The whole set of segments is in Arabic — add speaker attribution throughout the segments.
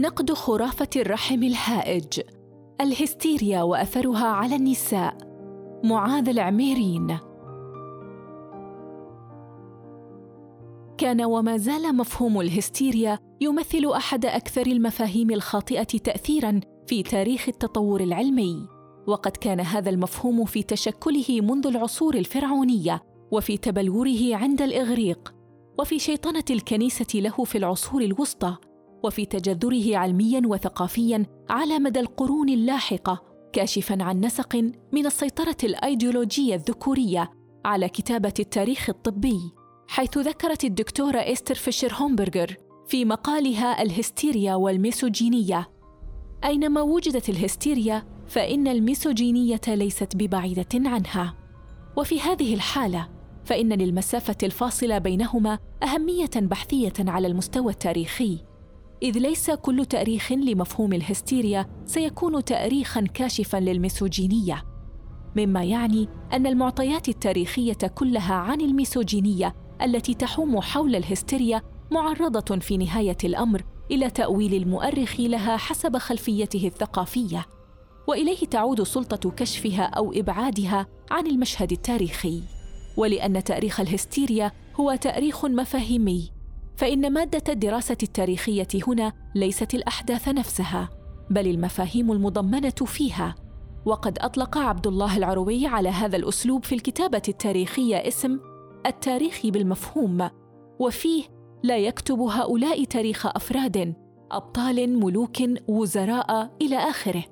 Speaker 1: نقد خرافة الرحم الهائج الهستيريا وأثرها على النساء. معاذ العميرين. كان وما زال مفهوم الهستيريا يمثل أحد أكثر المفاهيم الخاطئة تأثيراً في تاريخ التطور العلمي. وقد كان هذا المفهوم في تشكله منذ العصور الفرعونية وفي تبلوره عند الإغريق وفي شيطنة الكنيسة له في العصور الوسطى. وفي تجذره علميا وثقافيا على مدى القرون اللاحقة كاشفا عن نسق من السيطرة الأيديولوجية الذكورية على كتابة التاريخ الطبي حيث ذكرت الدكتورة إستر فيشر هومبرغر في مقالها الهستيريا والميسوجينية. أينما وجدت الهستيريا فإن الميسوجينية ليست ببعيدة عنها. وفي هذه الحالة فإن للمسافة الفاصلة بينهما أهمية بحثية على المستوى التاريخي. إذ ليس كل تأريخ لمفهوم الهستيريا سيكون تأريخا كاشفا للميسوجينية مما يعني أن المعطيات التاريخية كلها عن الميسوجينية التي تحوم حول الهستيريا معرضة في نهاية الأمر إلى تأويل المؤرخ لها حسب خلفيته الثقافية. وإليه تعود سلطة كشفها أو إبعادها عن المشهد التاريخي. ولأن تأريخ الهستيريا هو تأريخ مفاهيمي فإن مادة الدراسة التاريخية هنا ليست الأحداث نفسها بل المفاهيم المضمنة فيها. وقد أطلق عبد الله العروي على هذا الأسلوب في الكتابة التاريخية اسم التاريخ بالمفهوم. وفيه لا يكتب هؤلاء تاريخ أفراد أبطال ملوك وزراء إلى آخره.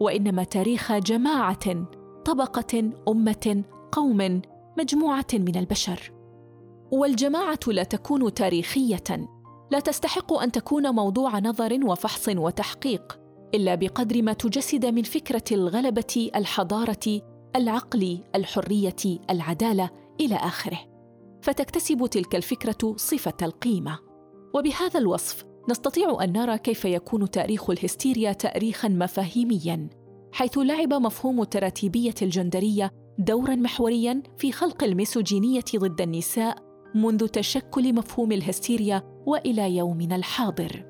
Speaker 1: وإنما تاريخ جماعة طبقة أمة قوم مجموعة من البشر. والجماعة لا تكون تاريخية. لا تستحق أن تكون موضوع نظر وفحص وتحقيق إلا بقدر ما تجسد من فكرة الغلبة الحضارة العقل الحرية العدالة إلى آخره. فتكتسب تلك الفكرة صفة القيمة. وبهذا الوصف نستطيع أن نرى كيف يكون تاريخ الهستيريا تاريخا مفاهيميا حيث لعب مفهوم التراتيبية الجندرية دورا محوريا في خلق الميسوجينية ضد النساء منذ تشكل مفهوم الهستيريا وإلى يومنا الحاضر.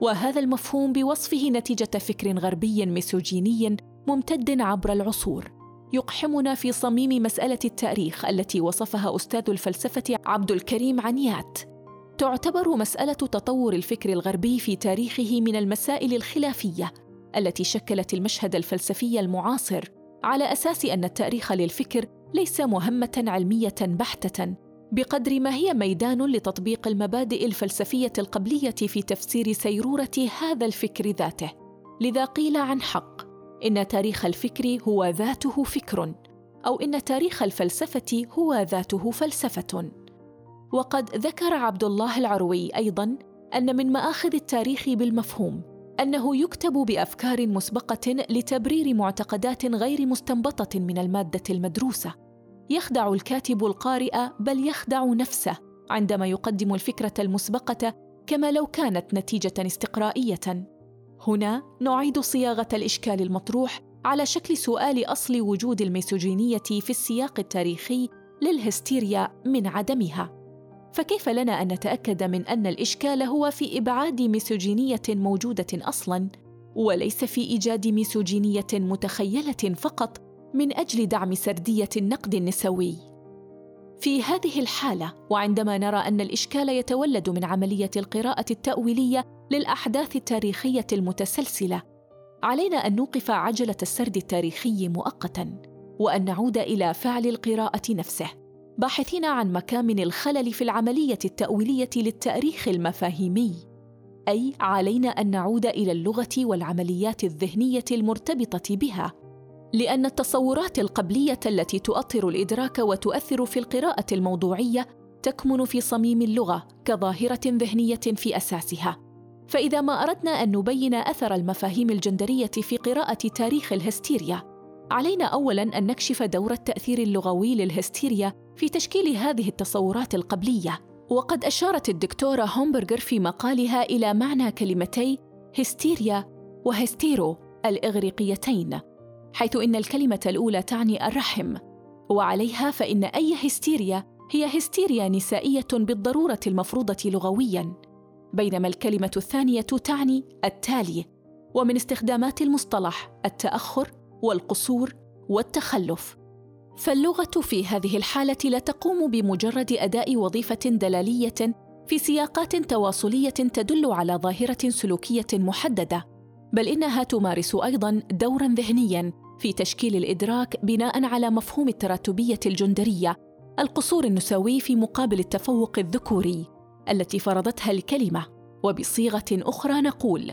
Speaker 1: وهذا المفهوم بوصفه نتيجة فكر غربي ميسوجيني ممتد عبر العصور يقحمنا في صميم مسألة التاريخ التي وصفها أستاذ الفلسفة عبد الكريم عنيات. تعتبر مسألة تطور الفكر الغربي في تاريخه من المسائل الخلافية التي شكلت المشهد الفلسفي المعاصر على أساس أن التاريخ للفكر ليس مهمة علمية بحتة بقدر ما هي ميدان لتطبيق المبادئ الفلسفية القبلية في تفسير سيرورة هذا الفكر ذاته. لذا قيل عن حق إن تاريخ الفكر هو ذاته فكر أو إن تاريخ الفلسفة هو ذاته فلسفة. وقد ذكر عبد الله العروي أيضا أن من مآخذ التاريخ بالمفهوم أنه يكتب بأفكار مسبقة لتبرير معتقدات غير مستنبطة من المادة المدروسة. يخدع الكاتب القارئ بل يخدع نفسه عندما يقدم الفكرة المسبقة كما لو كانت نتيجة استقرائية. هنا نعيد صياغة الإشكال المطروح على شكل سؤال أصل وجود الميسوجينية في السياق التاريخي للهستيريا من عدمها. فكيف لنا أن نتأكد من أن الإشكال هو في إبعاد ميسوجينية موجودة أصلا وليس في إيجاد ميسوجينية متخيلة فقط؟ من أجل دعم سردية النقد النسوي. في هذه الحالة وعندما نرى أن الإشكال يتولد من عملية القراءة التأويلية للأحداث التاريخية المتسلسلة علينا أن نوقف عجلة السرد التاريخي مؤقتا وأن نعود إلى فعل القراءة نفسه باحثين عن مكامن الخلل في العملية التأويلية للتأريخ المفاهيمي. أي علينا أن نعود إلى اللغة والعمليات الذهنية المرتبطة بها. لأن التصورات القبلية التي تؤطر الإدراك وتؤثر في القراءة الموضوعية تكمن في صميم اللغة كظاهرة ذهنية في أساسها. فإذا ما أردنا أن نبين أثر المفاهيم الجندرية في قراءة تاريخ الهستيريا علينا اولا أن نكشف دور التأثير اللغوي للهستيريا في تشكيل هذه التصورات القبلية. وقد أشارت الدكتورة هومبرغر في مقالها إلى معنى كلمتي هستيريا وهستيرو الإغريقيتين. حيث إن الكلمة الأولى تعني الرحم وعليها فإن أي هستيريا هي هستيريا نسائية بالضرورة المفروضة لغويا بينما الكلمة الثانية تعني التالي ومن استخدامات المصطلح التأخر والقصور والتخلف. فاللغة في هذه الحالة لا تقوم بمجرد أداء وظيفة دلالية في سياقات تواصلية تدل على ظاهرة سلوكية محددة، بل إنها تمارس أيضاً دوراً ذهنياً في تشكيل الإدراك بناء على مفهوم التراتبية الجندرية، القصور النسوي في مقابل التفوق الذكوري، التي فرضتها الكلمة، وبصيغة أخرى نقول: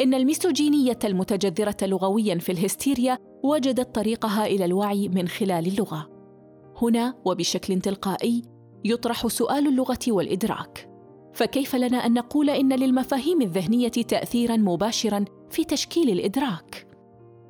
Speaker 1: إن الميسوجينية المتجذرة لغوياً في الهستيريا وجدت طريقها إلى الوعي من خلال اللغة. هنا وبشكل تلقائي يطرح سؤال اللغة والإدراك. فكيف لنا أن نقول إن للمفاهيم الذهنية تاثيرا مباشرا في تشكيل الإدراك؟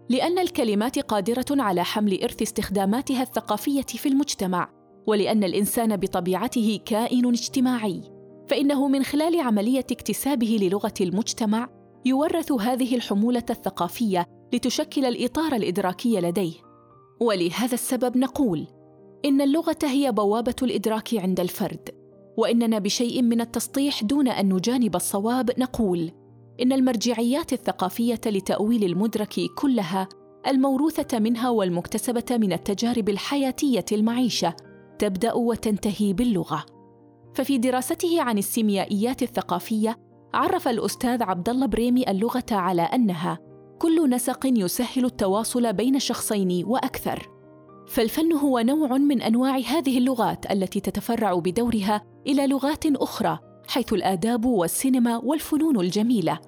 Speaker 1: لأن الكلمات قادرة على حمل إرث استخداماتها الثقافية في المجتمع ولأن الإنسان بطبيعته كائن اجتماعي. فإنه من خلال عملية اكتسابه للغة المجتمع يورث هذه الحمولة الثقافية لتشكل الإطار الإدراكي لديه. ولهذا السبب نقول إن اللغة هي بوابة الإدراك عند الفرد وإننا بشيء من التسطيح دون أن نجانب الصواب نقول إن المرجعيات الثقافية لتأويل المدرك كلها الموروثة منها والمكتسبة من التجارب الحياتية المعيشة تبدأ وتنتهي باللغة. ففي دراسته عن السيميائيات الثقافية عرف الأستاذ عبد الله بريمي اللغة على أنها كل نسق يسهل التواصل بين شخصين وأكثر. فالفن هو نوع من أنواع هذه اللغات التي تتفرع بدورها إلى لغات أخرى حيث الآداب والسينما والفنون الجميلة.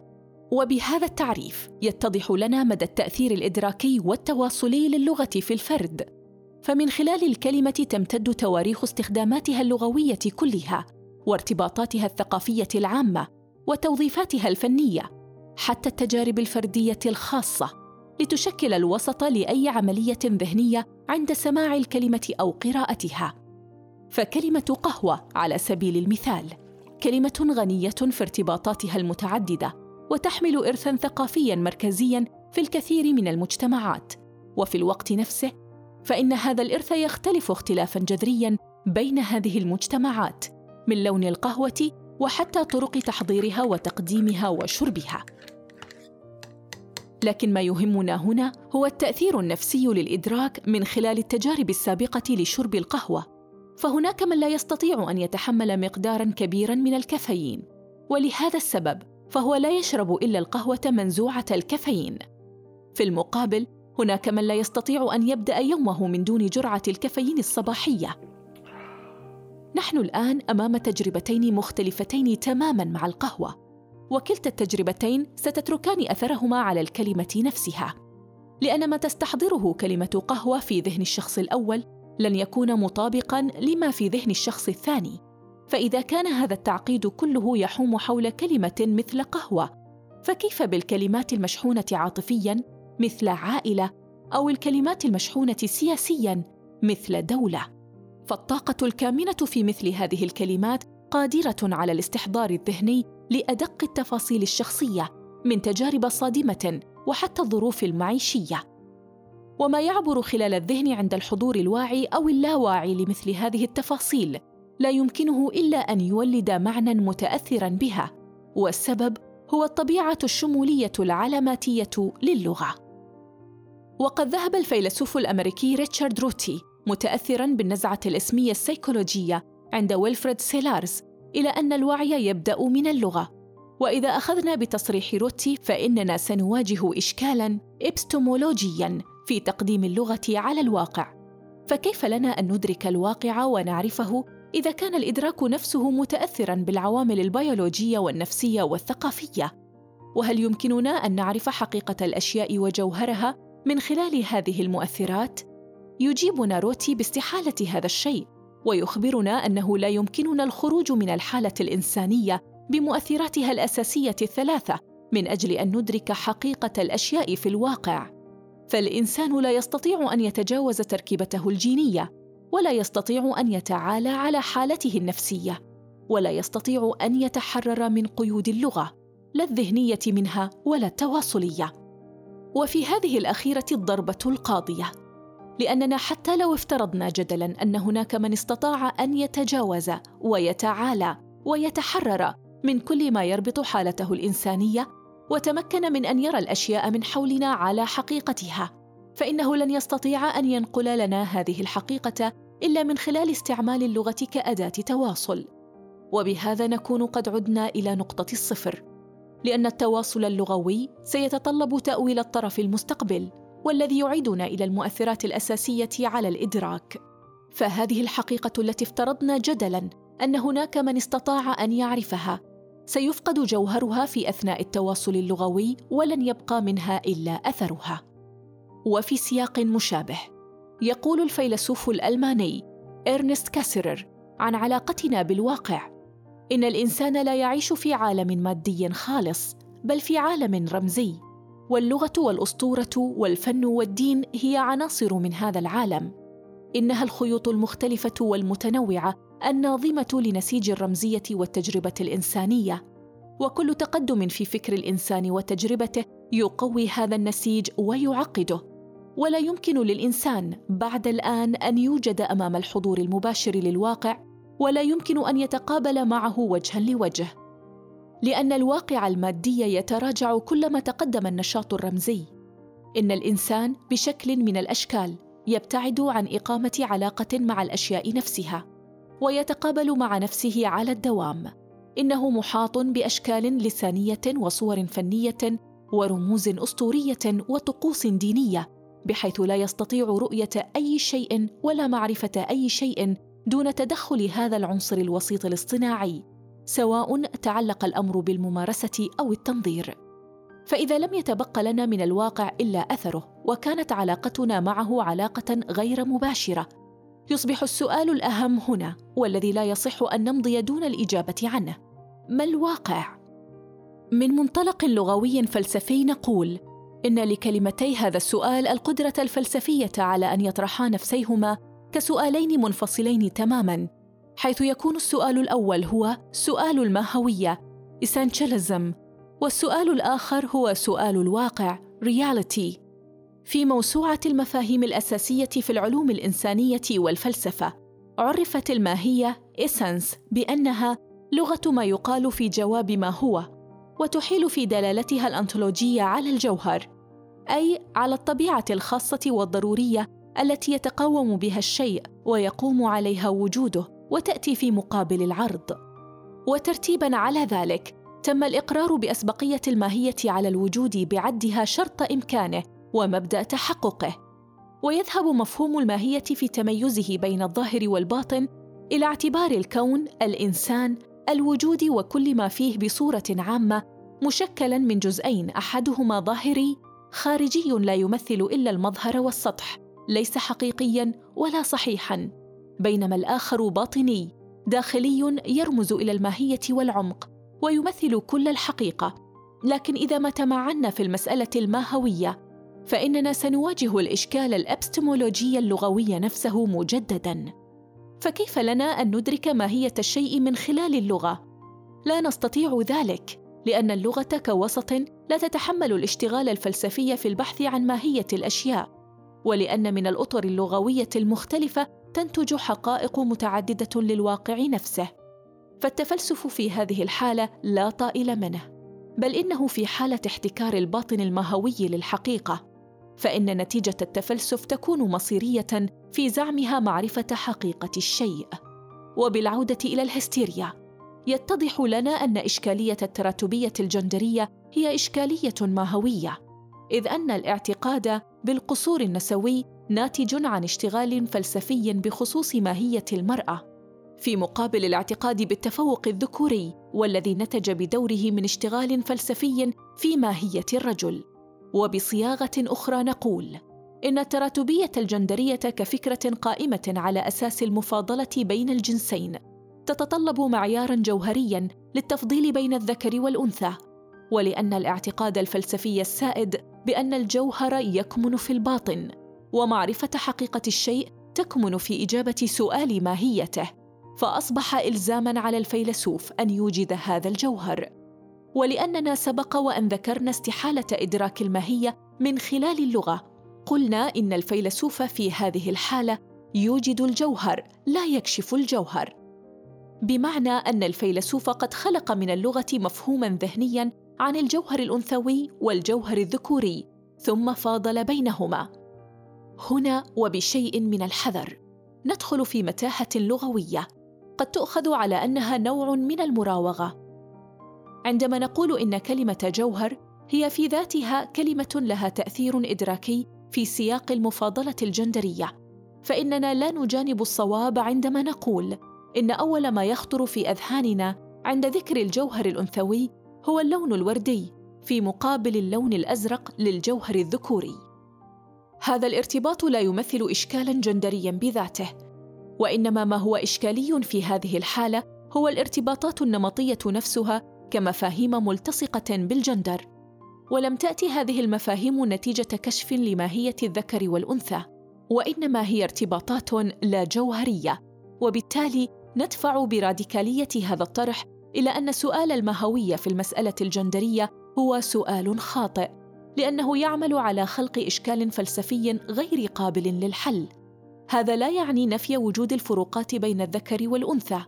Speaker 1: وبهذا التعريف يتضح لنا مدى التأثير الإدراكي والتواصلي للغة في الفرد. فمن خلال الكلمة تمتد تواريخ استخداماتها اللغوية كلها وارتباطاتها الثقافية العامة وتوظيفاتها الفنية حتى التجارب الفردية الخاصة لتشكل الوسط لأي عملية ذهنية عند سماع الكلمة أو قراءتها. فكلمة قهوة على سبيل المثال. كلمة غنية في ارتباطاتها المتعددة وتحمل ارثا ثقافيا مركزيا في الكثير من المجتمعات. وفي الوقت نفسه فإن هذا الإرث يختلف اختلافا جذريا بين هذه المجتمعات من لون القهوة وحتى طرق تحضيرها وتقديمها وشربها. لكن ما يهمنا هنا هو التأثير النفسي للإدراك من خلال التجارب السابقة لشرب القهوة. فهناك من لا يستطيع أن يتحمل مقدارا كبيرا من الكافيين. ولهذا السبب فهو لا يشرب إلا القهوة منزوعة الكافيين. في المقابل هناك من لا يستطيع أن يبدأ يومه من دون جرعة الكافيين الصباحية. نحن الآن أمام تجربتين مختلفتين تماما مع القهوة. وكلتا التجربتين ستتركان أثرهما على الكلمة نفسها. لأن ما تستحضره كلمة قهوة في ذهن الشخص الأول لن يكون مطابقا لما في ذهن الشخص الثاني. فإذا كان هذا التعقيد كله يحوم حول كلمة مثل قهوة فكيف بالكلمات المشحونة عاطفيا مثل عائلة أو الكلمات المشحونة سياسيا مثل دولة؟ فالطاقة الكامنة في مثل هذه الكلمات قادرة على الاستحضار الذهني لأدق التفاصيل الشخصية من تجارب صادمة وحتى الظروف المعيشية. وما يعبر خلال الذهن عند الحضور الواعي أو اللاواعي لمثل هذه التفاصيل. لا يمكنه إلا أن يولد معنى متاثرا بها والسبب هو الطبيعة الشمولية العلاماتية للغة. وقد ذهب الفيلسوف الأمريكي ريتشارد رورتي متاثرا بالنزعة الإسمية السيكولوجية عند ويلفريد سيلارز إلى أن الوعي يبدأ من اللغة. وإذا أخذنا بتصريح رورتي فإننا سنواجه اشكالا ابستمولوجيا. في تقديم اللغة على الواقع. فكيف لنا أن ندرك الواقع ونعرفه إذا كان الإدراك نفسه متاثرا بالعوامل البيولوجية والنفسية والثقافية؟ وهل يمكننا أن نعرف حقيقة الأشياء وجوهرها من خلال هذه المؤثرات؟ يجيبنا روتي باستحالة هذا الشيء ويخبرنا أنه لا يمكننا الخروج من الحالة الإنسانية بمؤثراتها الأساسية الثلاثة من أجل أن ندرك حقيقة الأشياء في الواقع. فالإنسان لا يستطيع أن يتجاوز تركيبته الجينية ولا يستطيع أن يتعالى على حالته النفسية ولا يستطيع أن يتحرر من قيود اللغة لا الذهنية منها ولا التواصلية. وفي هذه الأخيرة الضربة القاضية لأننا حتى لو افترضنا جدلا أن هناك من استطاع أن يتجاوز ويتعالى ويتحرر من كل ما يربط حالته الإنسانية وتمكن من أن يرى الأشياء من حولنا على حقيقتها فإنه لن يستطيع أن ينقل لنا هذه الحقيقة إلا من خلال استعمال اللغة كأداة تواصل. وبهذا نكون قد عدنا إلى نقطة الصفر لأن التواصل اللغوي سيتطلب تأويل الطرف المستقبل والذي يعيدنا إلى المؤثرات الأساسية على الإدراك. فهذه الحقيقة التي افترضنا جدلا أن هناك من استطاع أن يعرفها سيفقد جوهرها في أثناء التواصل اللغوي ولن يبقى منها إلا أثرها. وفي سياق مشابه يقول الفيلسوف الألماني إرنست كاسرر عن علاقتنا بالواقع إن الإنسان لا يعيش في عالم مادي خالص بل في عالم رمزي. واللغة والأسطورة والفن والدين هي عناصر من هذا العالم. إنها الخيوط المختلفة والمتنوعة الناظمة لنسيج الرمزية والتجربة الإنسانية. وكل تقدم في فكر الإنسان وتجربته يقوي هذا النسيج ويعقده. ولا يمكن للإنسان بعد الآن أن يوجد أمام الحضور المباشر للواقع ولا يمكن أن يتقابل معه وجها لوجه. لأن الواقع المادي يتراجع كلما تقدم النشاط الرمزي. إن الإنسان بشكل من الأشكال يبتعد عن إقامة علاقة مع الأشياء نفسها. ويتقابل مع نفسه على الدوام. إنه محاط بأشكال لسانية وصور فنية ورموز أسطورية وطقوس دينية بحيث لا يستطيع رؤية أي شيء ولا معرفة أي شيء دون تدخل هذا العنصر الوسيط الاصطناعي سواء تعلق الأمر بالممارسة أو التنظير. فإذا لم يتبق لنا من الواقع إلا أثره وكانت علاقتنا معه علاقة غير مباشرة يصبح السؤال الأهم هنا والذي لا يصح أن نمضي دون الإجابة عنه. ما الواقع؟ من منطلق لغوي فلسفي نقول إن لكلمتي هذا السؤال القدرة الفلسفية على أن يطرحا نفسيهما كسؤالين منفصلين تماما حيث يكون السؤال الأول هو سؤال الماهوية essentialism والسؤال الآخر هو سؤال الواقع reality. في موسوعة المفاهيم الأساسية في العلوم الإنسانية والفلسفة. عرفت الماهية essence بأنها لغة ما يقال في جواب ما هو وتحيل في دلالتها الانطولوجيه على الجوهر أي على الطبيعة الخاصة والضرورية التي يتقاوم بها الشيء ويقوم عليها وجوده وتأتي في مقابل العرض. وترتيبا على ذلك تم الإقرار بأسبقية الماهية على الوجود بعدها شرط إمكانه ومبدأ تحققه. ويذهب مفهوم الماهية في تميزه بين الظاهر والباطن إلى اعتبار الكون الإنسان الوجود وكل ما فيه بصورة عامة مشكلا من جزئين أحدهما ظاهري خارجي لا يمثل إلا المظهر والسطح ليس حقيقيا ولا صحيحا. بينما الآخر باطني داخلي يرمز إلى الماهية والعمق ويمثل كل الحقيقة. لكن إذا ما تمعنا في المسألة الماهوية فإننا سنواجه الإشكال الإبستمولوجي اللغوي نفسه مجددا. فكيف لنا أن ندرك ماهية الشيء من خلال اللغة؟ لا نستطيع ذلك لأن اللغة كوسط لا تتحمل الاشتغال الفلسفي في البحث عن ماهية الأشياء ولأن من الأطر اللغوية المختلفة تنتج حقائق متعددة للواقع نفسه. فالتفلسف في هذه الحالة لا طائل منه بل إنه في حالة احتكار الباطن الماهوي للحقيقة. فإن نتيجة التفلسف تكون مصيرية في زعمها معرفة حقيقة الشيء. وبالعودة إلى الهستيريا يتضح لنا أن إشكالية التراتبية الجندرية هي إشكالية ماهوية إذ أن الاعتقاد بالقصور النسوي ناتج عن اشتغال فلسفي بخصوص ماهية المرأة. في مقابل الاعتقاد بالتفوق الذكوري والذي نتج بدوره من اشتغال فلسفي في ماهية الرجل. وبصياغة أخرى نقول إن التراتبية الجندرية كفكرة قائمة على أساس المفاضلة بين الجنسين تتطلب معيارا جوهريا للتفضيل بين الذكر والأنثى ولأن الاعتقاد الفلسفي السائد بأن الجوهر يكمن في الباطن ومعرفة حقيقة الشيء تكمن في إجابة سؤال ماهيته فأصبح الزاما على الفيلسوف أن يوجد هذا الجوهر. ولأننا سبق وأن ذكرنا استحالة إدراك الماهية من خلال اللغة. قلنا إن الفيلسوف في هذه الحالة يوجد الجوهر لا يكشف الجوهر. بمعنى أن الفيلسوف قد خلق من اللغة مفهوما ذهنيا عن الجوهر الأنثوي والجوهر الذكوري ثم فاضل بينهما. هنا وبشيء من الحذر. ندخل في متاهة لغوية. قد تؤخذ على أنها نوع من المراوغة. عندما نقول إن كلمة جوهر هي في ذاتها كلمة لها تأثير إدراكي في سياق المفاضلة الجندرية فإننا لا نجانب الصواب عندما نقول إن أول ما يخطر في أذهاننا عند ذكر الجوهر الأنثوي هو اللون الوردي في مقابل اللون الأزرق للجوهر الذكوري. هذا الارتباط لا يمثل اشكالا جندريا بذاته وإنما ما هو إشكالي في هذه الحالة هو الارتباطات النمطية نفسها كمفاهيم ملتصقة بالجندر. ولم تأتي هذه المفاهيم نتيجة كشف لماهية الذكر والأنثى وإنما هي ارتباطات لا جوهرية. وبالتالي ندفع براديكالية هذا الطرح إلى أن سؤال المهوية في المسألة الجندرية هو سؤال خاطئ لأنه يعمل على خلق إشكال فلسفي غير قابل للحل. هذا لا يعني نفي وجود الفروقات بين الذكر والأنثى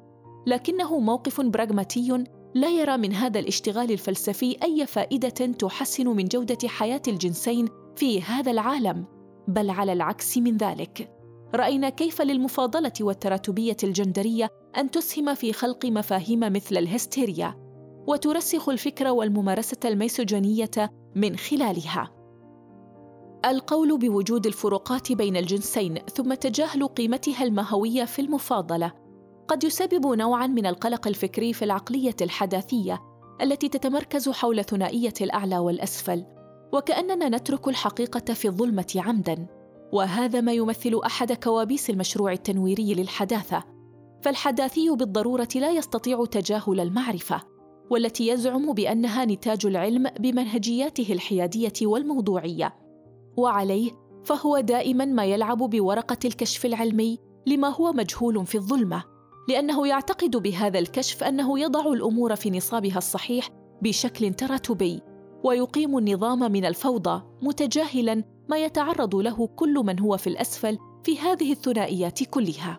Speaker 1: لكنه موقف براغماتي لا يرى من هذا الاشتغال الفلسفي أي فائدة تحسن من جودة حياة الجنسين في هذا العالم بل على العكس من ذلك. رأينا كيف للمفاضلة والتراتبية الجندرية أن تسهم في خلق مفاهيم مثل الهستيريا وترسخ الفكر والممارسة الميسوجينية من خلالها. القول بوجود الفروقات بين الجنسين ثم تجاهل قيمتها المهوية في المفاضلة. قد يسبب نوعا من القلق الفكري في العقلية الحداثية التي تتمركز حول ثنائية الأعلى والأسفل وكأننا نترك الحقيقة في الظلمة عمدا. وهذا ما يمثل أحد كوابيس المشروع التنويري للحداثة. فالحداثي بالضرورة لا يستطيع تجاهل المعرفة والتي يزعم بأنها نتاج العلم بمنهجياته الحيادية والموضوعية. وعليه فهو دائما ما يلعب بورقة الكشف العلمي لما هو مجهول في الظلمة. لأنه يعتقد بهذا الكشف أنه يضع الأمور في نصابها الصحيح بشكل تراتبي ويقيم النظام من الفوضى متجاهلا ما يتعرض له كل من هو في الأسفل في هذه الثنائيات كلها.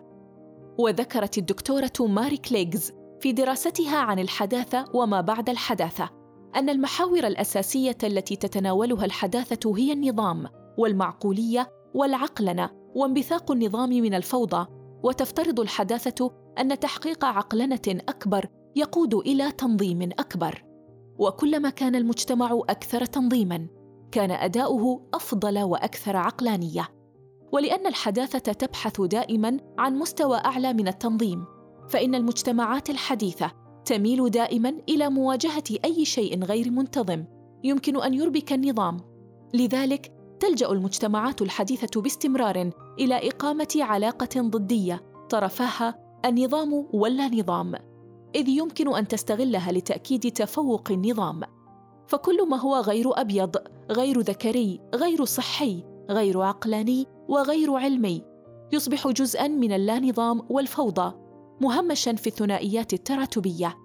Speaker 1: وذكرت الدكتورة ماري كليغز في دراستها عن الحداثة وما بعد الحداثة أن المحاور الأساسية التي تتناولها الحداثة هي النظام والمعقولية والعقلنة وانبثاق النظام من الفوضى وتفترض الحداثة أن تحقيق عقلنة أكبر يقود إلى تنظيم أكبر. وكلما كان المجتمع أكثر تنظيما كان أداؤه أفضل وأكثر عقلانية. ولأن الحداثة تبحث دائما عن مستوى أعلى من التنظيم فإن المجتمعات الحديثة تميل دائما إلى مواجهة أي شيء غير منتظم يمكن أن يربك النظام. لذلك تلجأ المجتمعات الحديثة باستمرار إلى إقامة علاقة ضدية طرفها النظام ولا نظام؟ إذ يمكن أن تستغلها لتأكيد تفوق النظام. فكل ما هو غير أبيض غير ذكري غير صحي غير عقلاني وغير علمي يصبح جزءا من اللانظام والفوضى مهمشا في الثنائيات التراتبية.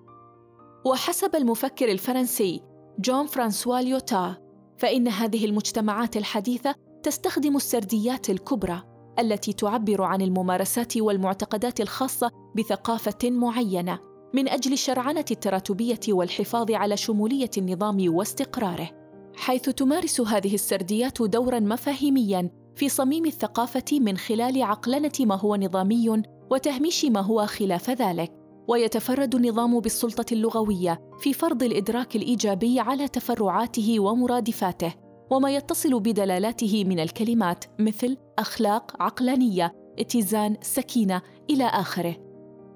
Speaker 1: وحسب المفكر الفرنسي جون فرانسوا ليوتا فإن هذه المجتمعات الحديثة تستخدم السرديات الكبرى. التي تعبر عن الممارسات والمعتقدات الخاصة بثقافة معينة من أجل شرعنة التراتبية والحفاظ على شمولية النظام واستقراره. حيث تمارس هذه السرديات دورا مفاهيميا في صميم الثقافة من خلال عقلنة ما هو نظامي وتهميش ما هو خلاف ذلك. ويتفرد النظام بالسلطة اللغوية في فرض الإدراك الإيجابي على تفرعاته ومرادفاته. وما يتصل بدلالاته من الكلمات مثل أخلاق عقلانية اتزان سكينة إلى آخره.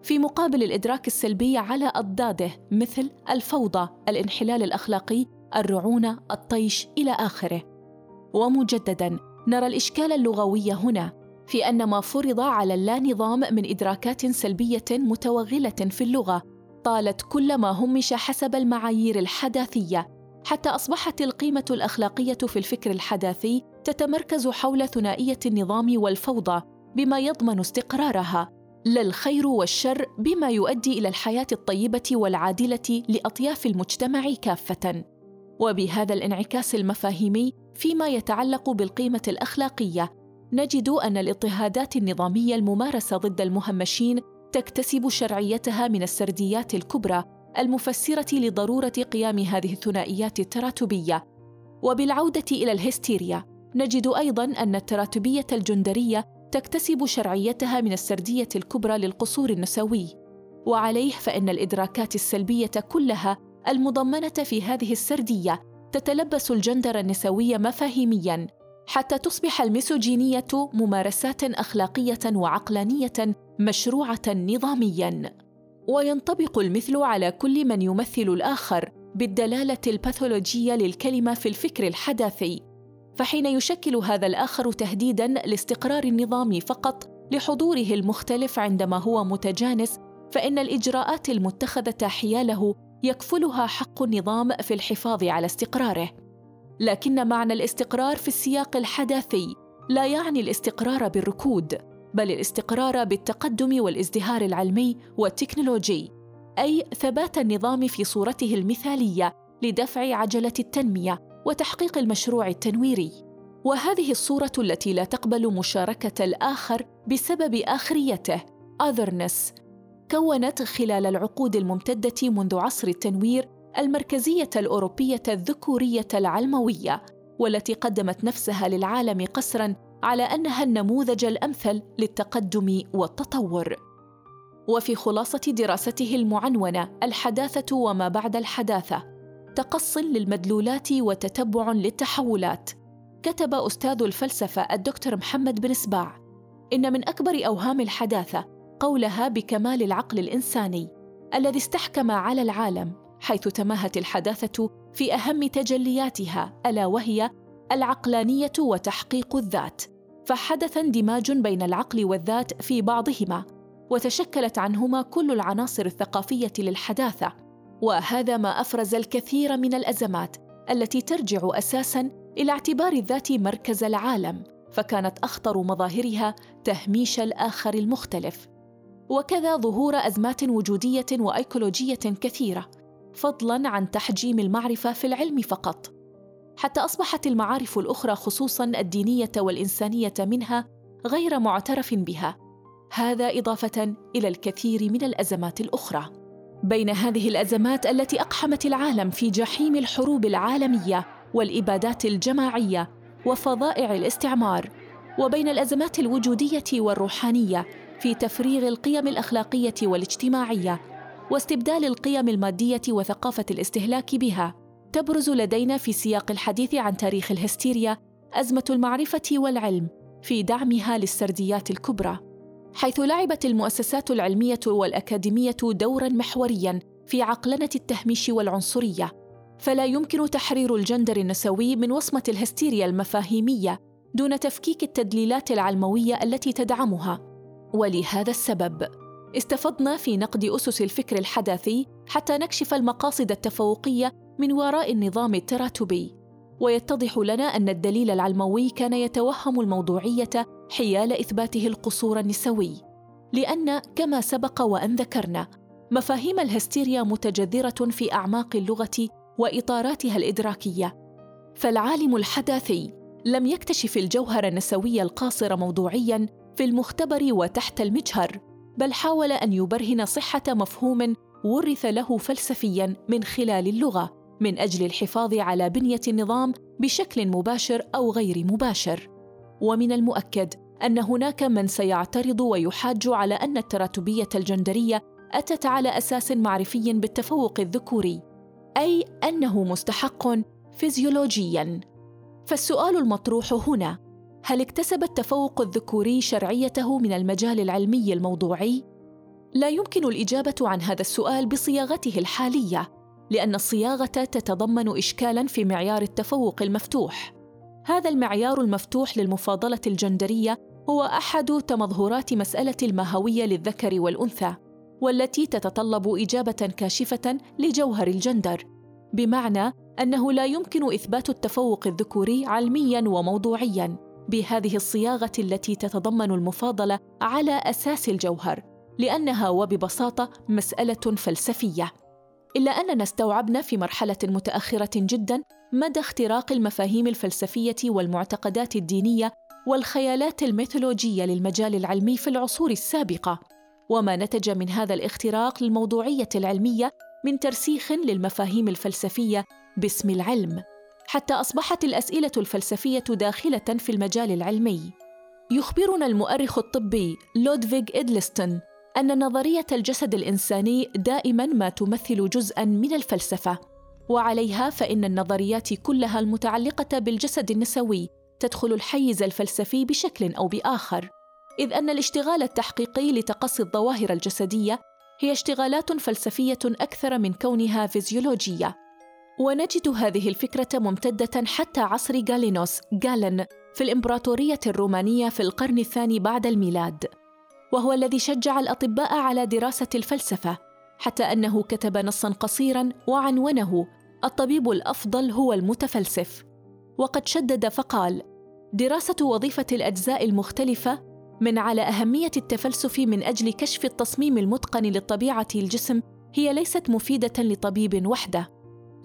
Speaker 1: في مقابل الإدراك السلبي على أضداده مثل الفوضى الانحلال الأخلاقي الرعونة الطيش إلى آخره. ومجددا نرى الإشكال اللغوي هنا في أن ما فرض على اللانظام من إدراكات سلبية متوغلة في اللغة طالت كل ما همش حسب المعايير الحداثية حتى أصبحت القيمة الأخلاقية في الفكر الحداثي تتمركز حول ثنائية النظام والفوضى بما يضمن استقرارها. لا الخير والشر بما يؤدي إلى الحياة الطيبة والعادلة لأطياف المجتمع كافة. وبهذا الانعكاس المفاهيمي فيما يتعلق بالقيمة الأخلاقية نجد أن الاضطهادات النظامية الممارسة ضد المهمشين تكتسب شرعيتها من السرديات الكبرى المفسرة لضرورة قيام هذه الثنائيات التراتبية. وبالعودة إلى الهستيريا نجد أيضا أن التراتبية الجندرية تكتسب شرعيتها من السردية الكبرى للقصور النسوي. وعليه فإن الإدراكات السلبية كلها المضمنة في هذه السردية تتلبس الجندر النسوي مفاهيميا حتى تصبح الميسوجينية ممارسات أخلاقية وعقلانية مشروعة نظاميا. وينطبق المثل على كل من يمثل الآخر بالدلالة الباثولوجية للكلمة في الفكر الحداثي. فحين يشكل هذا الآخر تهديدا لاستقرار النظام فقط لحضوره المختلف عندما هو متجانس فإن الإجراءات المتخذة حياله يكفلها حق النظام في الحفاظ على استقراره. لكن معنى الاستقرار في السياق الحداثي لا يعني الاستقرار بالركود. بل الاستقرار بالتقدم والازدهار العلمي والتكنولوجي أي ثبات النظام في صورته المثالية لدفع عجلة التنمية وتحقيق المشروع التنويري. وهذه الصورة التي لا تقبل مشاركة الآخر بسبب آخريته otherness كونت خلال العقود الممتدة منذ عصر التنوير المركزية الأوروبية الذكورية العلموية والتي قدمت نفسها للعالم قسرا على أنها النموذج الأمثل للتقدم والتطور. وفي خلاصة دراسته المعنونة الحداثة وما بعد الحداثة تقص للمدلولات وتتبع للتحولات. كتب أستاذ الفلسفة الدكتور محمد بن سباع إن من أكبر أوهام الحداثة قولها بكمال العقل الإنساني الذي استحكم على العالم حيث تماهت الحداثة في أهم تجلياتها ألا وهي العقلانية وتحقيق الذات. فحدث اندماج بين العقل والذات في بعضهما وتشكلت عنهما كل العناصر الثقافية للحداثة وهذا ما أفرز الكثير من الأزمات التي ترجع أساسا إلى اعتبار الذات مركز العالم فكانت أخطر مظاهرها تهميش الآخر المختلف. وكذا ظهور أزمات وجودية وأيكولوجية كثيرة فضلا عن تحجيم المعرفة في العلم فقط. حتى أصبحت المعارف الأخرى خصوصا الدينية والإنسانية منها غير معترف بها. هذا إضافة إلى الكثير من الأزمات الأخرى. بين هذه الأزمات التي أقحمت العالم في جحيم الحروب العالمية والإبادات الجماعية وفظائع الاستعمار وبين الأزمات الوجودية والروحانية في تفريغ القيم الأخلاقية والاجتماعية واستبدال القيم المادية وثقافة الاستهلاك بها. تبرز لدينا في سياق الحديث عن تاريخ الهستيريا أزمة المعرفة والعلم في دعمها للسرديات الكبرى. حيث لعبت المؤسسات العلمية والأكاديمية دورا محوريا في عقلنة التهميش والعنصرية فلا يمكن تحرير الجندر النسوي من وصمة الهستيريا المفاهيمية دون تفكيك التدليلات العلموية التي تدعمها. ولهذا السبب استفضنا في نقد أسس الفكر الحداثي حتى نكشف المقاصد التفوقية من وراء النظام التراتبي. ويتضح لنا أن الدليل العلموي كان يتوهم الموضوعية حيال إثباته القصور النسوي. لأن كما سبق وأن ذكرنا مفاهيم الهستيريا متجذرة في أعماق اللغة وإطاراتها الإدراكية. فالعالم الحداثي لم يكتشف الجوهر النسوي القاصر موضوعيا في المختبر وتحت المجهر بل حاول أن يبرهن صحة مفهوم ورث له فلسفيا من خلال اللغة من أجل الحفاظ على بنية النظام بشكل مباشر أو غير مباشر. ومن المؤكد أن هناك من سيعترض ويحاج على أن التراتبية الجندرية أتت على أساس معرفي بالتفوق الذكوري أي أنه مستحق فيزيولوجيا. فالسؤال المطروح هنا هل اكتسب التفوق الذكوري شرعيته من المجال العلمي الموضوعي؟ لا يمكن الإجابة عن هذا السؤال بصياغته الحالية لأن الصياغة تتضمن اشكالا في معيار التفوق المفتوح. هذا المعيار المفتوح للمفاضلة الجندرية هو أحد تمظهرات مسألة الماهويه للذكر والأنثى والتي تتطلب إجابة كاشفة لجوهر الجندر بمعنى أنه لا يمكن إثبات التفوق الذكوري علميا وموضوعيا بهذه الصياغة التي تتضمن المفاضلة على أساس الجوهر. لأنها وببساطة مسألة فلسفية. إلا أننا استوعبنا في مرحلة متأخرة جدا مدى اختراق المفاهيم الفلسفية والمعتقدات الدينية والخيالات الميثولوجية للمجال العلمي في العصور السابقة. وما نتج من هذا الاختراق للموضوعيه العلمية من ترسيخ للمفاهيم الفلسفية باسم العلم حتى أصبحت الأسئلة الفلسفية داخلة في المجال العلمي. يخبرنا المؤرخ الطبي لودفيغ إدلستون أن نظرية الجسد الإنساني دائما ما تمثل جزءا من الفلسفة وعليها فإن النظريات كلها المتعلقة بالجسد النسوي تدخل الحيز الفلسفي بشكل أو بآخر. إذ أن الاشتغال التحقيقي لتقصي الظواهر الجسدية هي اشتغالات فلسفية أكثر من كونها فيزيولوجية. ونجد هذه الفكرة ممتدة حتى عصر غالينوس غالن في الإمبراطورية الرومانية في القرن الثاني بعد الميلاد. وهو الذي شجع الأطباء على دراسة الفلسفة حتى أنه كتب نصا قصيرا وعنونه الطبيب الأفضل هو المتفلسف. وقد شدد فقال دراسة وظيفة الأجزاء المختلفة من على أهمية التفلسف من أجل كشف التصميم المتقن لطبيعة الجسم هي ليست مفيدة لطبيب وحده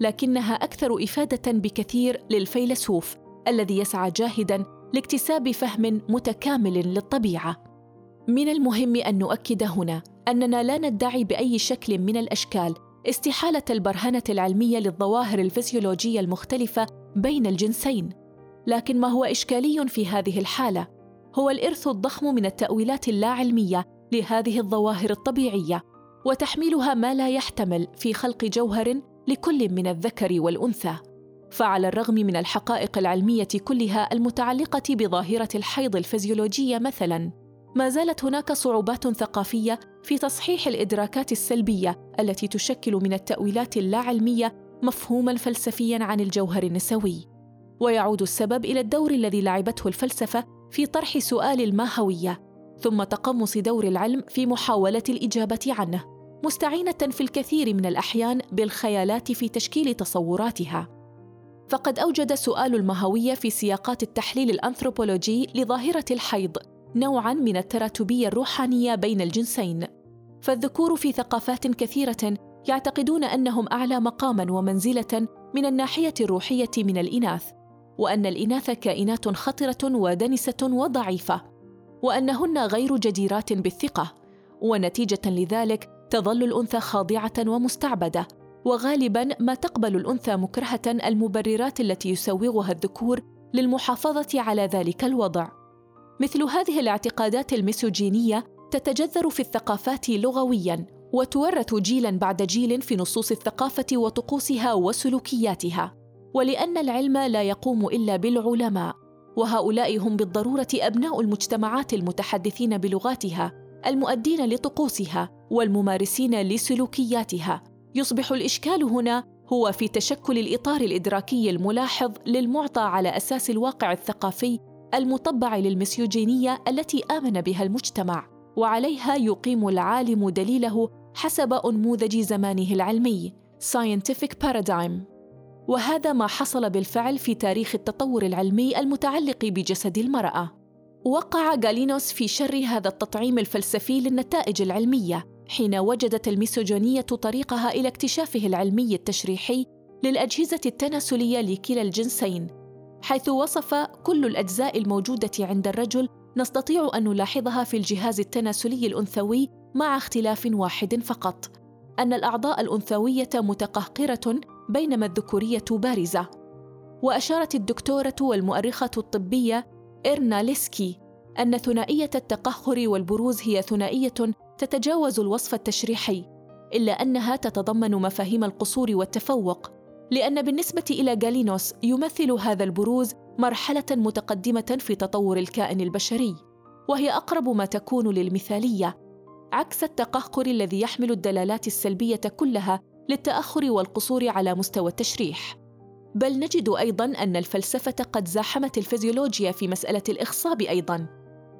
Speaker 1: لكنها أكثر إفادة بكثير للفيلسوف الذي يسعى جاهدا لاكتساب فهم متكامل للطبيعة. من المهم أن نؤكد هنا أننا لا ندعي بأي شكل من الأشكال استحالة البرهنة العلمية للظواهر الفسيولوجية المختلفة بين الجنسين. لكن ما هو إشكالي في هذه الحالة؟ هو الإرث الضخم من التأويلات اللاعلمية لهذه الظواهر الطبيعية وتحميلها ما لا يحتمل في خلق جوهر لكل من الذكر والأنثى. فعلى الرغم من الحقائق العلمية كلها المتعلقة بظاهرة الحيض الفيزيولوجيه مثلا ما زالت هناك صعوبات ثقافية في تصحيح الإدراكات السلبية التي تشكل من التأويلات اللاعلمية مفهوما فلسفيا عن الجوهر النسوي. ويعود السبب إلى الدور الذي لعبته الفلسفة في طرح سؤال الماهوية ثم تقمص دور العلم في محاولة الإجابة عنه مستعينة في الكثير من الأحيان بالخيالات في تشكيل تصوراتها. فقد أوجد سؤال المهوية في سياقات التحليل الأنثروبولوجي لظاهرة الحيض نوعاً من التراتبية الروحانية بين الجنسين. فالذكور في ثقافات كثيرة يعتقدون أنهم أعلى مقاماً ومنزلة من الناحية الروحية من الإناث وأن الإناث كائنات خطرة ودنسة وضعيفة وأنهن غير جديرات بالثقة ونتيجة لذلك تظل الأنثى خاضعة ومستعبدة وغالبا ما تقبل الأنثى مكرهة المبررات التي يسوغها الذكور للمحافظة على ذلك الوضع. مثل هذه الاعتقادات الميسوجينية تتجذر في الثقافات لغويا وتورث جيلا بعد جيل في نصوص الثقافة وطقوسها وسلوكياتها. ولأن العلم لا يقوم إلا بالعلماء. وهؤلاء هم بالضرورة أبناء المجتمعات المتحدثين بلغاتها المؤدين لطقوسها والممارسين لسلوكياتها. يصبح الإشكال هنا هو في تشكل الإطار الإدراكي الملاحظ للمعطى على أساس الواقع الثقافي المطبع للمسيوجينيه التي آمن بها المجتمع وعليها يقيم العالم دليله حسب أنموذج زمانه العلمي scientific paradigm. وهذا ما حصل بالفعل في تاريخ التطور العلمي المتعلق بجسد المرأة. وقع غالينوس في شر هذا التطعيم الفلسفي للنتائج العلمية حين وجدت الميسوجونية طريقها إلى اكتشافه العلمي التشريحي للأجهزة التناسلية لكلا الجنسين، حيث وصف كل الأجزاء الموجودة عند الرجل نستطيع أن نلاحظها في الجهاز التناسلي الأنثوي مع اختلاف واحد فقط، أن الأعضاء الأنثوية متقهقرة بينما الذكورية بارزة. وأشارت الدكتورة والمؤرخة الطبية إرنا ليسكي أن ثنائية التقهقر والبروز هي ثنائية تتجاوز الوصف التشريحي إلا أنها تتضمن مفاهيم القصور والتفوق لأن بالنسبة إلى جالينوس يمثل هذا البروز مرحلة متقدمة في تطور الكائن البشري وهي أقرب ما تكون للمثالية عكس التقهقر الذي يحمل الدلالات السلبية كلها للتأخر والقصور على مستوى التشريح. بل نجد أيضا أن الفلسفة قد زاحمت الفيزيولوجيا في مسألة الإخصاب أيضا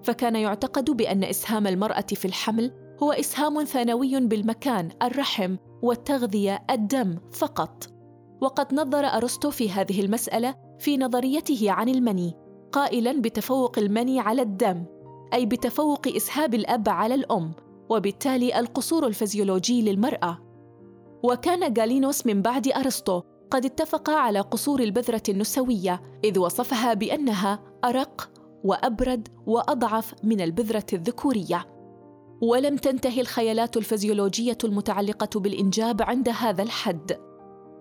Speaker 1: فكان يعتقد بأن إسهام المرأة في الحمل هو إسهام ثانوي بالمكان الرحم والتغذية الدم فقط. وقد نظر أرسطو في هذه المسألة في نظريته عن المني قائلا بتفوق المني على الدم أي بتفوق إسهاب الأب على الأم وبالتالي القصور الفيزيولوجي للمرأة. وكان غالينوس من بعد أرسطو قد اتفق على قصور البذرة النسوية إذ وصفها بأنها أرق وأبرد وأضعف من البذرة الذكورية. ولم تنتهي الخيالات الفيزيولوجية المتعلقة بالإنجاب عند هذا الحد.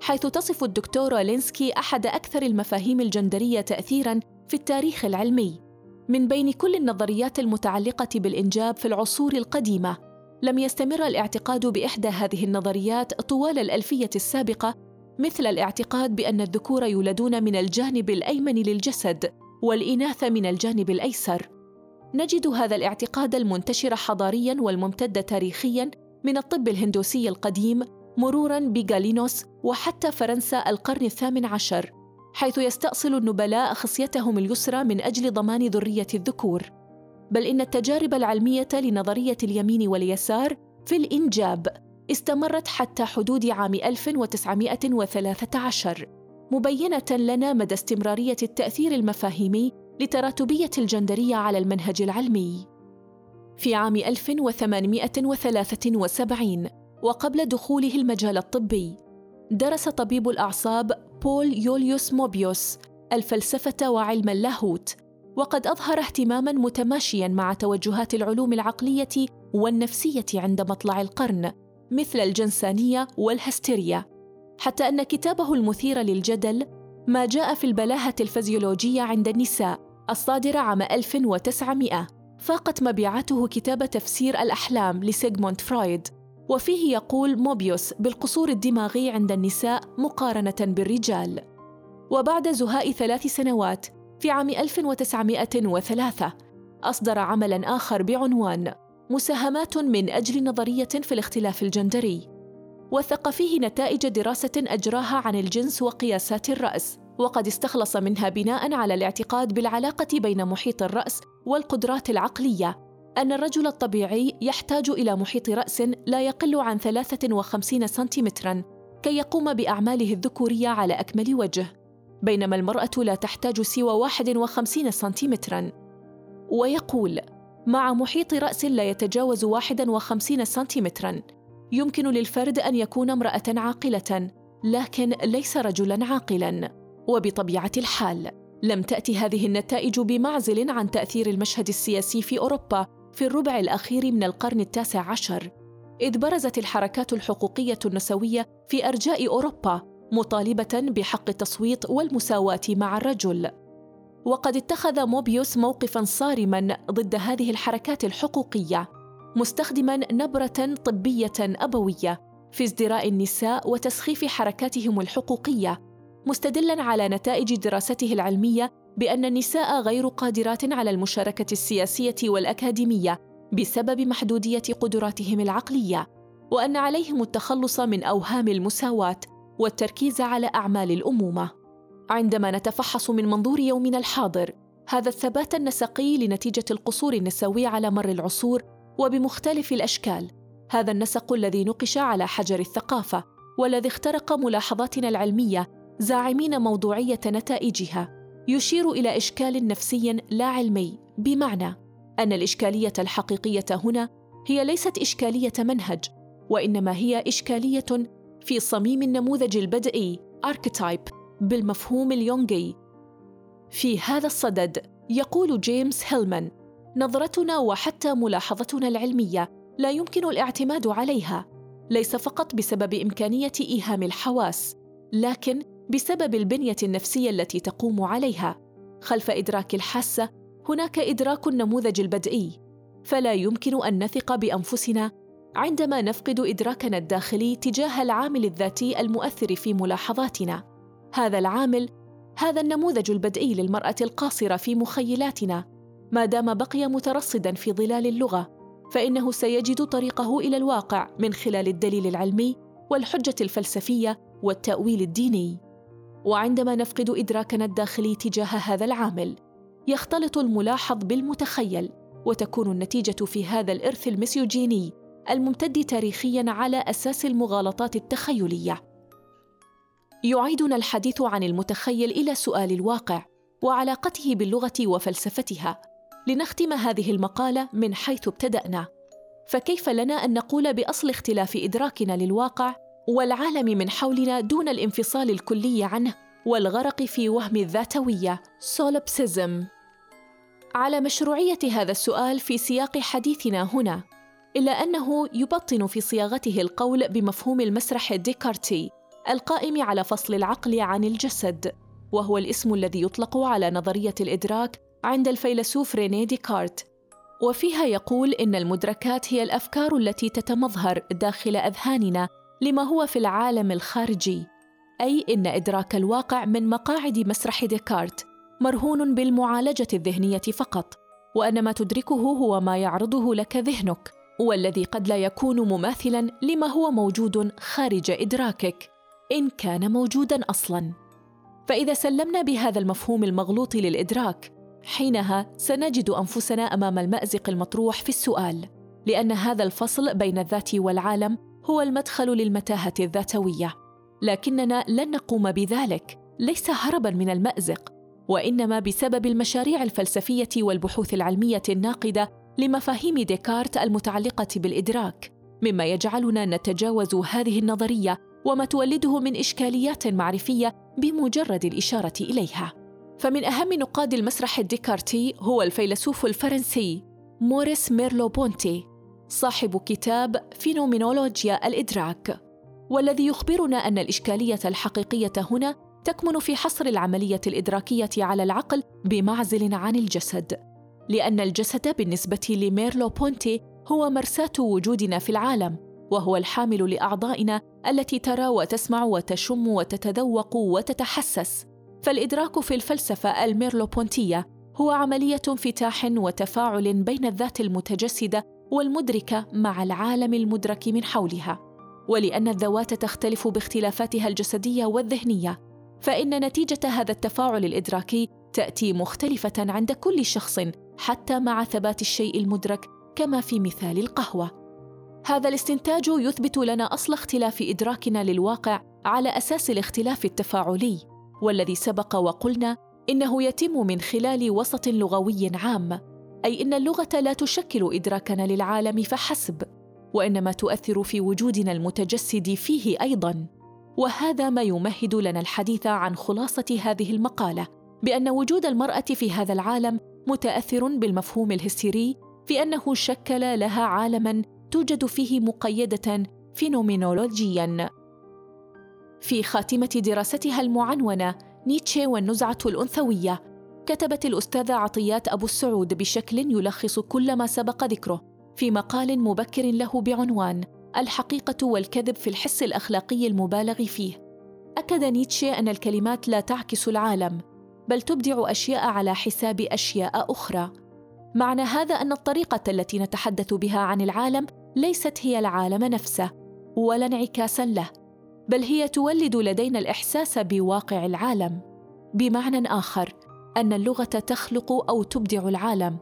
Speaker 1: حيث تصف الدكتورة لينسكي أحد أكثر المفاهيم الجندرية تأثيراً في التاريخ العلمي من بين كل النظريات المتعلقة بالإنجاب في العصور القديمة. لم يستمر الاعتقاد بإحدى هذه النظريات طوال الألفية السابقة مثل الاعتقاد بأن الذكور يولدون من الجانب الأيمن للجسد والإناث من الجانب الأيسر. نجد هذا الاعتقاد المنتشر حضارياً والممتد تاريخياً من الطب الهندوسي القديم مرورا بغالينوس وحتى فرنسا القرن الثامن عشر حيث يستأصل النبلاء خصيتهم اليسرى من أجل ضمان ذرية الذكور بل إن التجارب العلمية لنظرية اليمين واليسار في الإنجاب استمرت حتى حدود عام 1913 مبينة لنا مدى استمرارية التأثير المفاهيمي لتراتبية الجندرية على المنهج العلمي. في عام 1873 وقبل دخوله المجال الطبي درس طبيب الأعصاب بول يوليوس موبيوس الفلسفة وعلم اللاهوت وقد أظهر اهتماماً متماشياً مع توجهات العلوم العقلية والنفسية عند مطلع القرن مثل الجنسانية والهستيريا. حتى أن كتابه المثير للجدل ما جاء في البلاهة الفيزيولوجية عند النساء الصادرة عام 1900 فاقت مبيعاته كتاب تفسير الأحلام لسيغموند فرويد. وفيه يقول موبيوس بالقصور الدماغي عند النساء مقارنة بالرجال. وبعد زهاء ثلاث سنوات في عام 1903 أصدر عملاً آخر بعنوان مساهمات من أجل نظرية في الاختلاف الجندري. وثق فيه نتائج دراسة أجراها عن الجنس وقياسات الرأس وقد استخلص منها بناء على الاعتقاد بالعلاقة بين محيط الرأس والقدرات العقلية. أن الرجل الطبيعي يحتاج إلى محيط رأس لا يقل عن 53 سنتيمتراً كي يقوم بأعماله الذكورية على أكمل وجه بينما المرأة لا تحتاج سوى 51 سنتيمتراً. ويقول مع محيط رأس لا يتجاوز 51 سنتيمتراً يمكن للفرد أن يكون امرأة عاقلة لكن ليس رجلاً عاقلاً. وبطبيعة الحال لم تأتي هذه النتائج بمعزل عن تأثير المشهد السياسي في أوروبا في الربع الأخير من القرن التاسع عشر إذ برزت الحركات الحقوقية النسوية في أرجاء أوروبا مطالبة بحق التصويت والمساواة مع الرجل. وقد اتخذ موبيوس موقفا صارما ضد هذه الحركات الحقوقية مستخدما نبرة طبية أبوية في ازدراء النساء وتسخيف حركاتهم الحقوقية مستدلا على نتائج دراسته العلمية بأن النساء غير قادرات على المشاركة السياسية والأكاديمية بسبب محدودية قدراتهم العقلية وأن عليهم التخلص من أوهام المساواة والتركيز على أعمال الأمومة. عندما نتفحص من منظور يومنا الحاضر هذا الثبات النسقي لنتيجة القصور النسوي على مر العصور وبمختلف الأشكال. هذا النسق الذي نقش على حجر الثقافة والذي اخترق ملاحظاتنا العلمية زاعمين موضوعية نتائجها. يشير إلى إشكال نفسي لا علمي بمعنى أن الإشكالية الحقيقية هنا هي ليست إشكالية منهج وإنما هي إشكالية في صميم النموذج البدئي archetype بالمفهوم اليونغي. في هذا الصدد يقول جيمس هيلمان نظرتنا وحتى ملاحظتنا العلمية لا يمكن الاعتماد عليها ليس فقط بسبب إمكانية إيهام الحواس لكن بسبب البنية النفسية التي تقوم عليها. خلف إدراك الحاسة هناك إدراك النموذج البدئي. فلا يمكن أن نثق بأنفسنا عندما نفقد إدراكنا الداخلي تجاه العامل الذاتي المؤثر في ملاحظاتنا. هذا العامل هذا النموذج البدئي للمرأة القاصرة في مخيلاتنا. ما دام بقي مترصدا في ظلال اللغة فإنه سيجد طريقه إلى الواقع من خلال الدليل العلمي والحجة الفلسفية والتأويل الديني. وعندما نفقد إدراكنا الداخلي تجاه هذا العامل يختلط الملاحظ بالمتخيل وتكون النتيجة في هذا الإرث المسيوجيني الممتد تاريخيا على أساس المغالطات التخيلية. يعيدنا الحديث عن المتخيل إلى سؤال الواقع وعلاقته باللغة وفلسفتها لنختم هذه المقالة من حيث ابتدأنا. فكيف لنا أن نقول بأصل اختلاف إدراكنا للواقع والعالم من حولنا دون الانفصال الكلي عنه والغرق في وهم الذاتوية. Solipsism. على مشروعية هذا السؤال في سياق حديثنا هنا إلا أنه يبطن في صياغته القول بمفهوم المسرح الديكارتي القائم على فصل العقل عن الجسد وهو الاسم الذي يطلق على نظرية الإدراك عند الفيلسوف ريني ديكارت. وفيها يقول إن المدركات هي الأفكار التي تتمظهر داخل أذهاننا لما هو في العالم الخارجي. أي إن إدراك الواقع من مقاعد مسرح ديكارت مرهون بالمعالجة الذهنية فقط وأن ما تدركه هو ما يعرضه لك ذهنك والذي قد لا يكون مماثلا لما هو موجود خارج إدراكك إن كان موجودا أصلا. فإذا سلمنا بهذا المفهوم المغلوط للإدراك حينها سنجد أنفسنا أمام المأزق المطروح في السؤال لأن هذا الفصل بين الذات والعالم هو المدخل للمتاهة الذاتوية. لكننا لن نقوم بذلك. ليس هربا من المأزق وإنما بسبب المشاريع الفلسفية والبحوث العلمية الناقدة لمفاهيم ديكارت المتعلقة بالإدراك مما يجعلنا نتجاوز هذه النظرية وما تولده من إشكاليات معرفية بمجرد الإشارة إليها. فمن أهم نقاد المسرح الديكارتي هو الفيلسوف الفرنسي موريس ميرلو بونتي صاحب كتاب فينومينولوجيا الإدراك والذي يخبرنا أن الإشكالية الحقيقية هنا تكمن في حصر العملية الإدراكية على العقل بمعزل عن الجسد لأن الجسد بالنسبة لميرلو بونتي هو مرساة وجودنا في العالم وهو الحامل لأعضائنا التي ترى وتسمع وتشم وتتذوق وتتحسس. فالإدراك في الفلسفة الميرلوبونتية هو عملية انفتاح وتفاعل بين الذات المتجسدة والمدركة مع العالم المدرك من حولها ولأن الذوات تختلف باختلافاتها الجسدية والذهنية فإن نتيجة هذا التفاعل الإدراكي تأتي مختلفة عند كل شخص حتى مع ثبات الشيء المدرك كما في مثال القهوة. هذا الاستنتاج يثبت لنا أصل اختلاف إدراكنا للواقع على أساس الاختلاف التفاعلي، والذي سبق وقلنا إنه يتم من خلال وسط لغوي عام، أي إن اللغة لا تشكل إدراكنا للعالم فحسب، وإنما تؤثر في وجودنا المتجسد فيه أيضاً. وهذا ما يمهد لنا الحديث عن خلاصة هذه المقالة بأن وجود المرأة في هذا العالم متأثر بالمفهوم الهستيري في أنه شكل لها عالماً توجد فيه مقيدة فينومينولوجياً. في خاتمة دراستها المعنونة نيتشه والنزعة الأنثوية كتبت الأستاذة عطيات أبو السعود بشكل يلخص كل ما سبق ذكره في مقال مبكر له بعنوان الحقيقة والكذب في الحس الأخلاقي المبالغ فيه. أكد نيتشه أن الكلمات لا تعكس العالم، بل تبدع أشياء على حساب أشياء أخرى. معنى هذا أن الطريقة التي نتحدث بها عن العالم ليست هي العالم نفسه، ولا انعكاسا له، بل هي تولد لدينا الإحساس بواقع العالم. بمعنى آخر، أن اللغة تخلق أو تبدع العالم،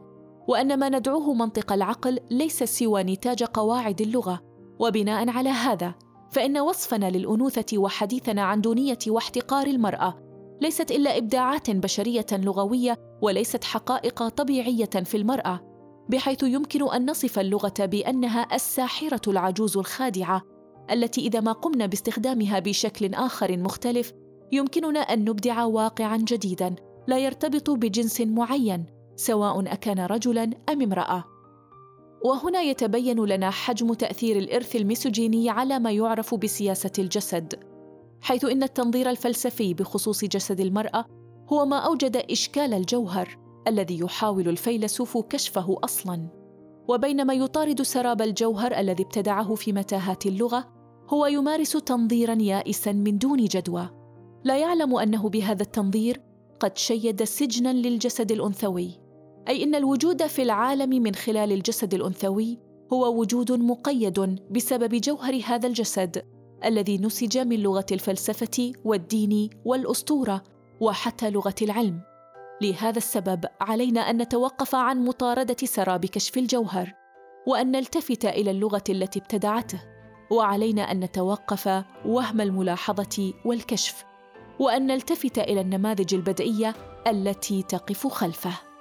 Speaker 1: وأن ما ندعوه منطق العقل ليس سوى نتاج قواعد اللغة. وبناء على هذا فإن وصفنا للأنوثة وحديثنا عن دونية واحتقار المرأة ليست إلا إبداعات بشرية لغوية وليست حقائق طبيعية في المرأة بحيث يمكن أن نصف اللغة بأنها الساحرة العجوز الخادعة التي إذا ما قمنا باستخدامها بشكل آخر مختلف يمكننا أن نبدع واقعا جديدا. لا يرتبط بجنس معين سواء أكان رجلا أم امرأة. وهنا يتبين لنا حجم تأثير الإرث الميسوجيني على ما يعرف بسياسة الجسد حيث إن التنظير الفلسفي بخصوص جسد المرأة هو ما أوجد إشكال الجوهر الذي يحاول الفيلسوف كشفه أصلا. وبينما يطارد سراب الجوهر الذي ابتدعه في متاهات اللغة هو يمارس تنظيرا يائسا من دون جدوى. لا يعلم أنه بهذا التنظير قد شيد سجنا للجسد الأنثوي. أي إن الوجود في العالم من خلال الجسد الأنثوي هو وجود مقيد بسبب جوهر هذا الجسد الذي نسج من لغة الفلسفة والدين والأسطورة وحتى لغة العلم. لهذا السبب علينا أن نتوقف عن مطاردة سراب كشف الجوهر وأن نلتفت إلى اللغة التي ابتدعته وعلينا أن نتوقف وهم الملاحظة والكشف. وأن نلتفت إلى النماذج البدئية التي تقف خلفه.